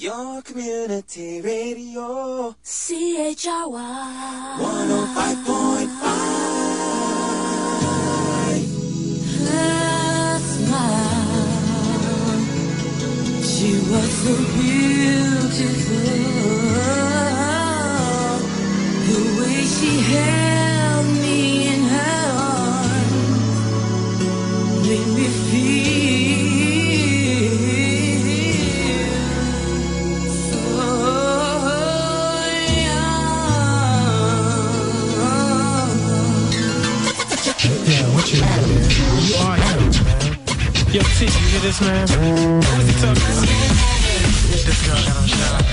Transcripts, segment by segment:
Your community radio. CHR 105.5. Her smile. She was so beautiful. The way she held me in her arms made me feel. you. You are him. Yo, T, you hear this, man? What is he talking about? This girl got on shot.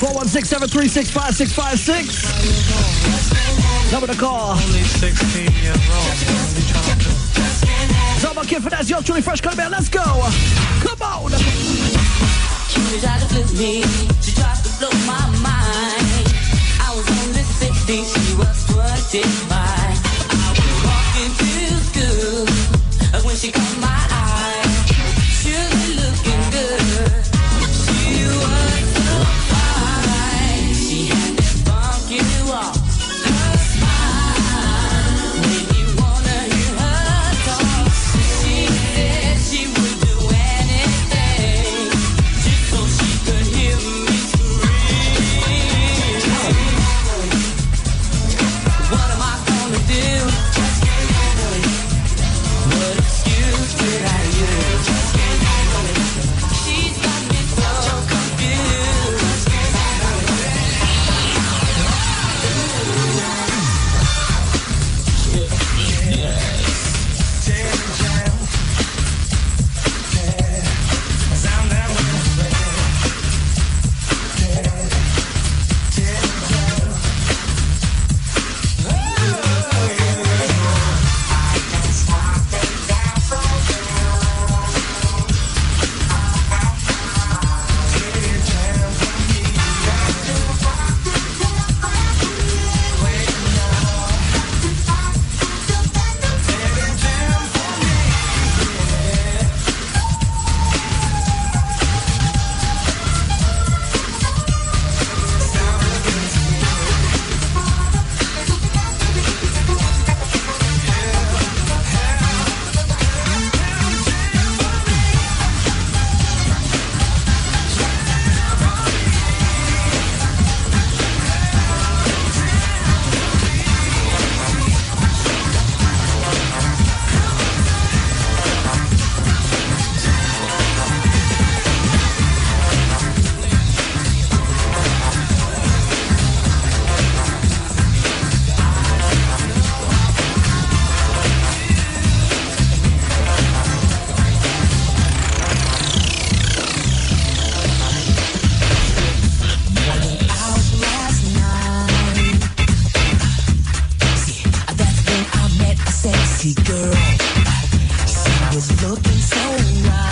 416-736-5656. Number to call. Only 16 years old. Zama Kid Finesse, yo, truly fresh cut man. Let's go. Come on. She tried to flip me. She tried to blow my mind think she was twenty-five. I was walking to school when she caught my eye. looking so right.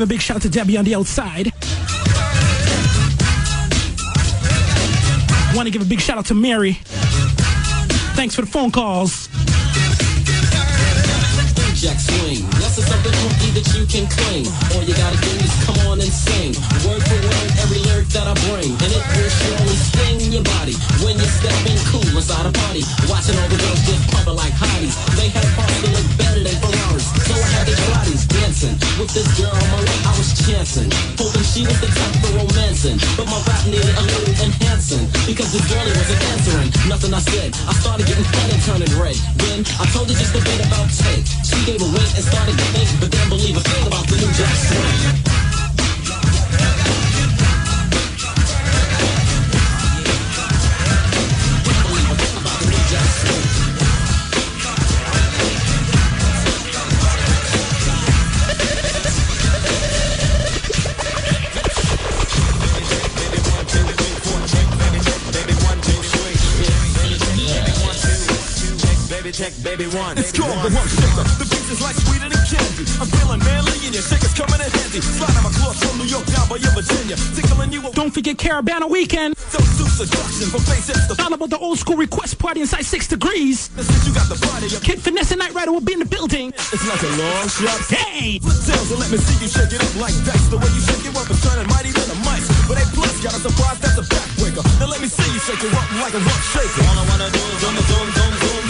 Give a big shout out to Debbie on the outside. Want to give a big shout out to Mary. Thanks for the phone calls. Jack swing. Something funky that you can cling. All you gotta do is come on and sing. Word for word, every lyric that I bring. And it will surely sting your body when you step in cool inside a party. Watching all the girls just pumping like hotties. They that look better than So I had these bodies dancing. With this girl my I was chancing. Hoping she was the type for romancing. But my rap needed a little enhancing. Because this girlie wasn't answering. Nothing I said. I started getting funny, turning red. Then I told her just a bit about take. She gave a wink and started to think, but didn't believe a thing about the new Jack Swing. Baby check, baby one. It's called the one shaker. The beat is like sweeter than candy. I'm feeling manly and your shaker's coming in handy. Sliding my clothes from New York down by your Virginia. Tickling you with Don't forget Caribana Weekend. some suit seduction from faces to All about the old school request party inside Six Degrees. Since you got the body of Kid Finesse and Night Rider will be in the building. It's like a long strap. Hey! Flip tails and let me see you shake it up like dice. The way you shake it up is turning mighty than a mice. But A plus got a surprise that's a backbreaker. Now let me see you shake it up like a rough shaker. All I wanna do is zoom, zoom, zoom, zoom,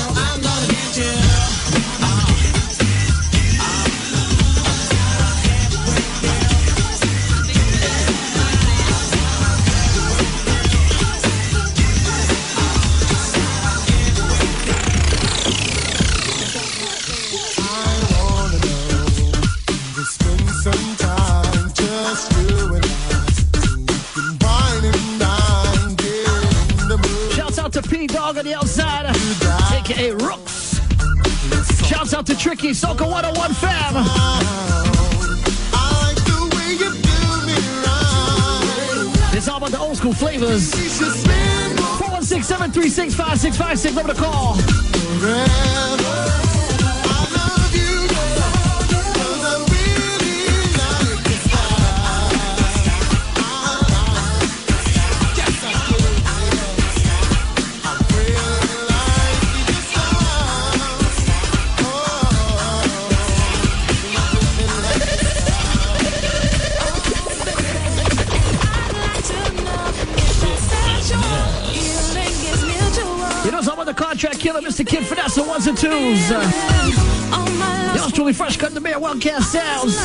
It's Soca 101 Fam. The old school flavors. 416 736 5656, number to call. Tattoos. Uh, Y'all truly fresh cut the bear, well cast sounds.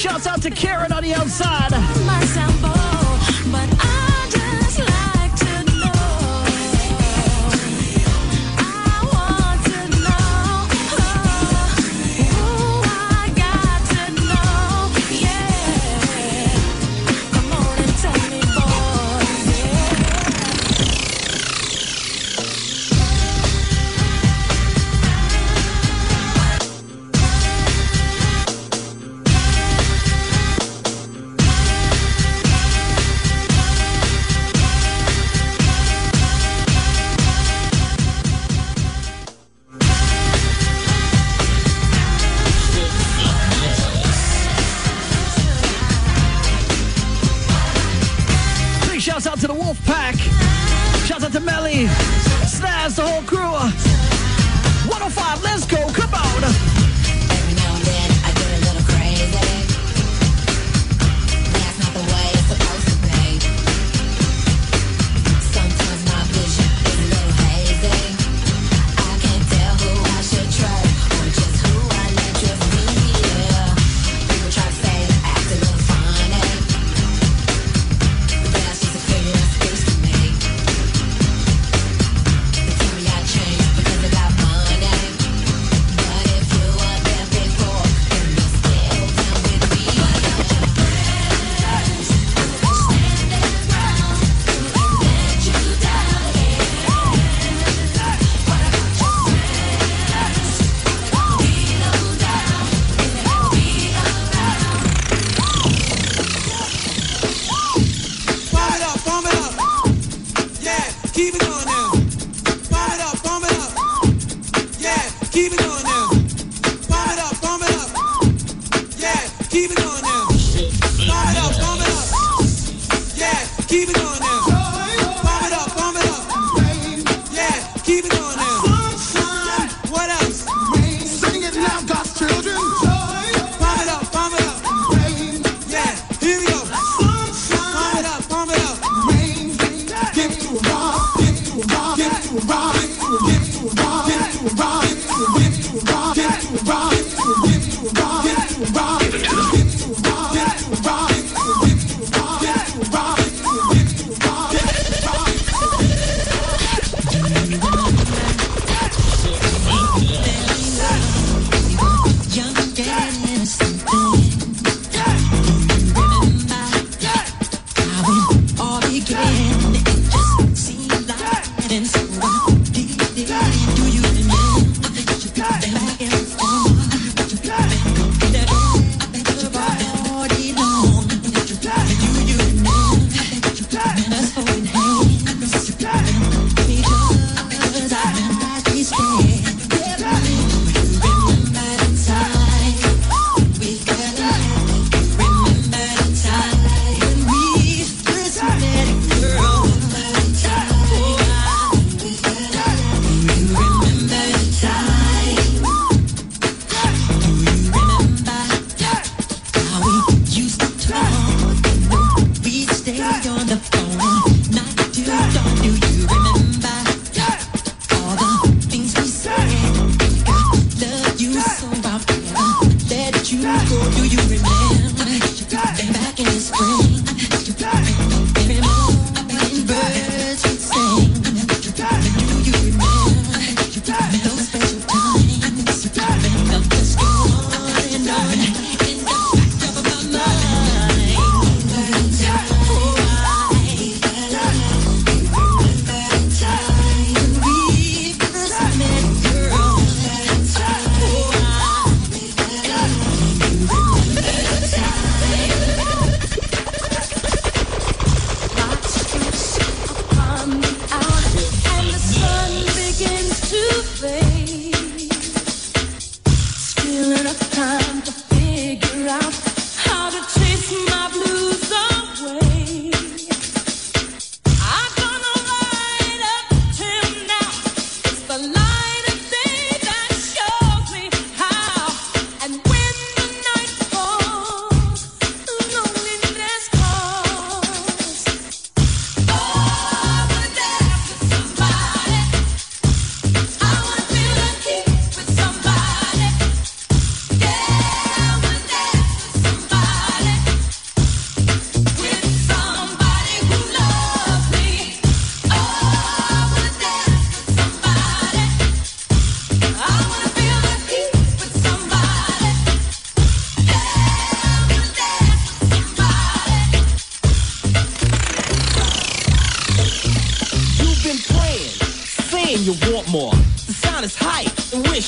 Shouts out to Karen on the outside. Wolfpack. Shout out to Melly, Snaz, the whole crew. 105, let's go, come on.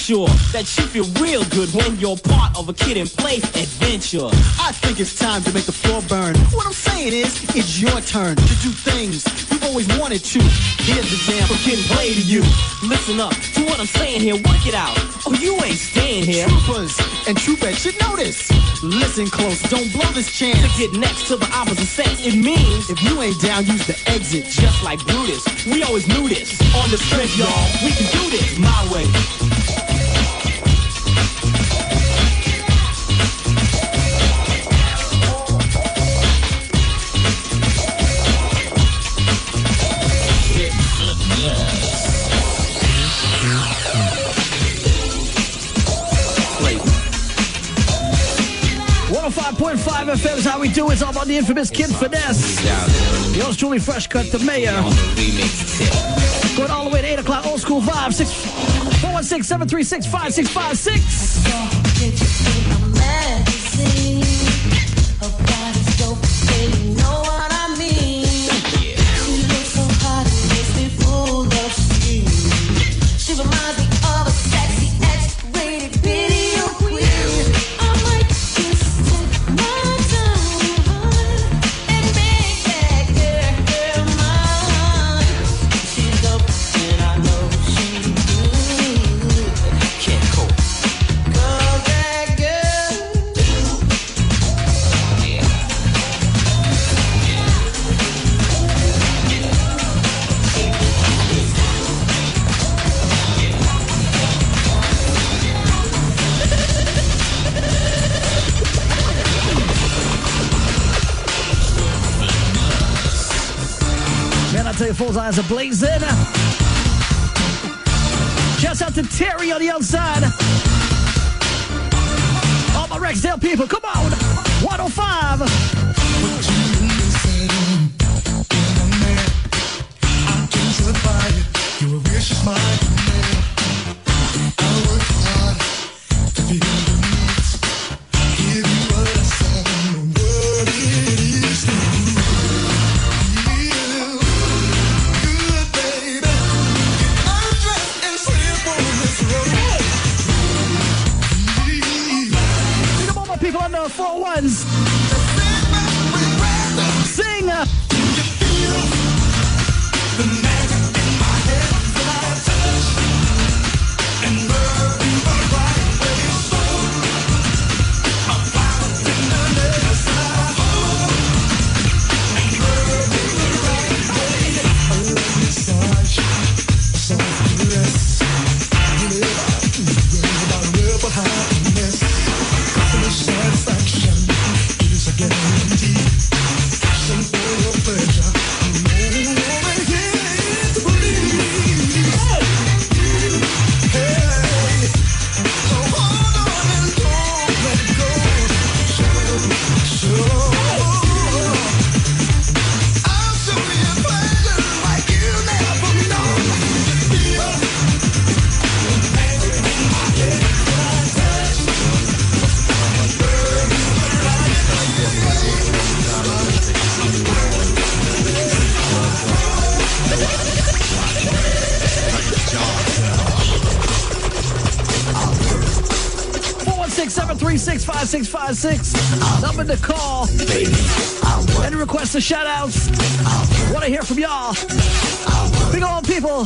Sure that you feel real good when you're part of a Kid 'n Play adventure. I think it's time to make the floor burn. What I'm saying is, it's your turn to do things you've always wanted to. Here's the jam for Kid 'n Play to you. Listen up to what I'm saying here, work it out. Oh, you ain't staying here. Troopers and troopers should know this. Listen close, don't blow this chance. To get next to the opposite sex, it means if you ain't down, use the exit. just like Brutus. We always knew this. On the strip, y'all, we can do this my way. 2022 is all about the infamous Kid Finesse. Yours truly, Fresh Cut, the mayor. Going all the way to 8 o'clock, old school vibe, 416 736 5656. Are blazing. Shouts out to Terry on the outside. All my Rexdale people, come on. 105. The shout outs. Want to hear from y'all. Big old people.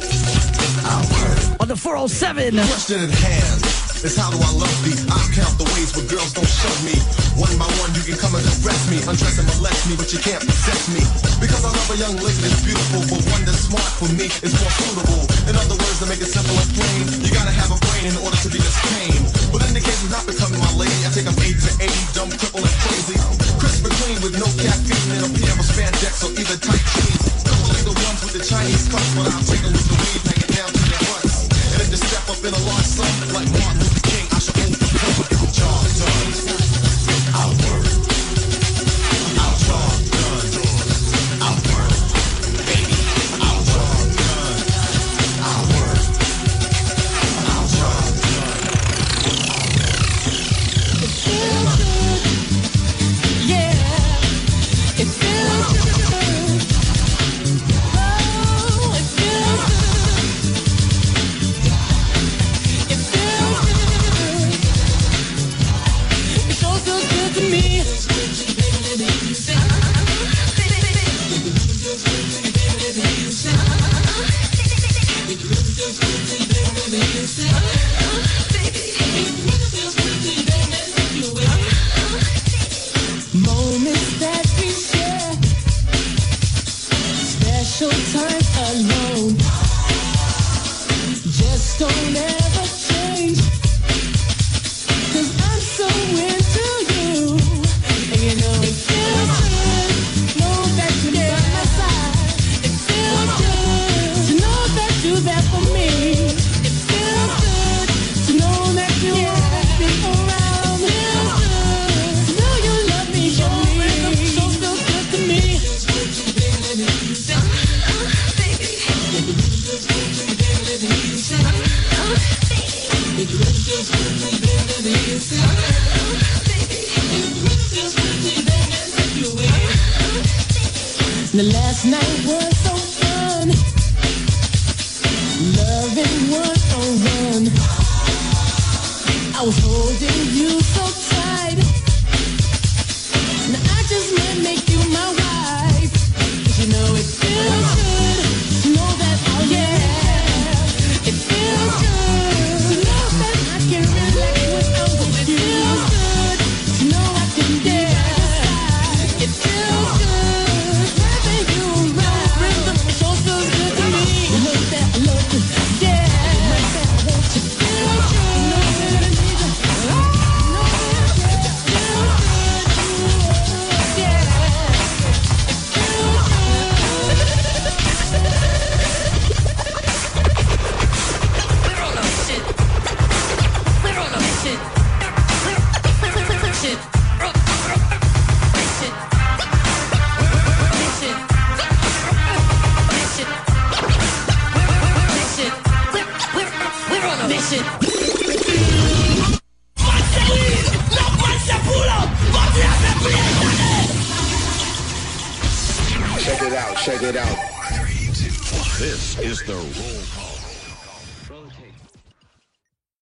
On the 407. Question at hand is how do I love thee? I count the ways where girls don't shove me. One by one, you can come and caress me, undress and molest me, but you can't possess me. Because I love a young lady that's beautiful, but one that's smart for me is more suitable. In other words, to make it simple and plain, you gotta have a brain in order to be this tame. But in the case of not becoming my lady, I I'm A to A, dumb, cripple, and crazy. Clean with no caffeine and a pair of spandex or either tight jeans. Believe the ones with the Chinese cuffs, but take them with the weed hanging down to their butts. And if they step up in a large sum, like Martin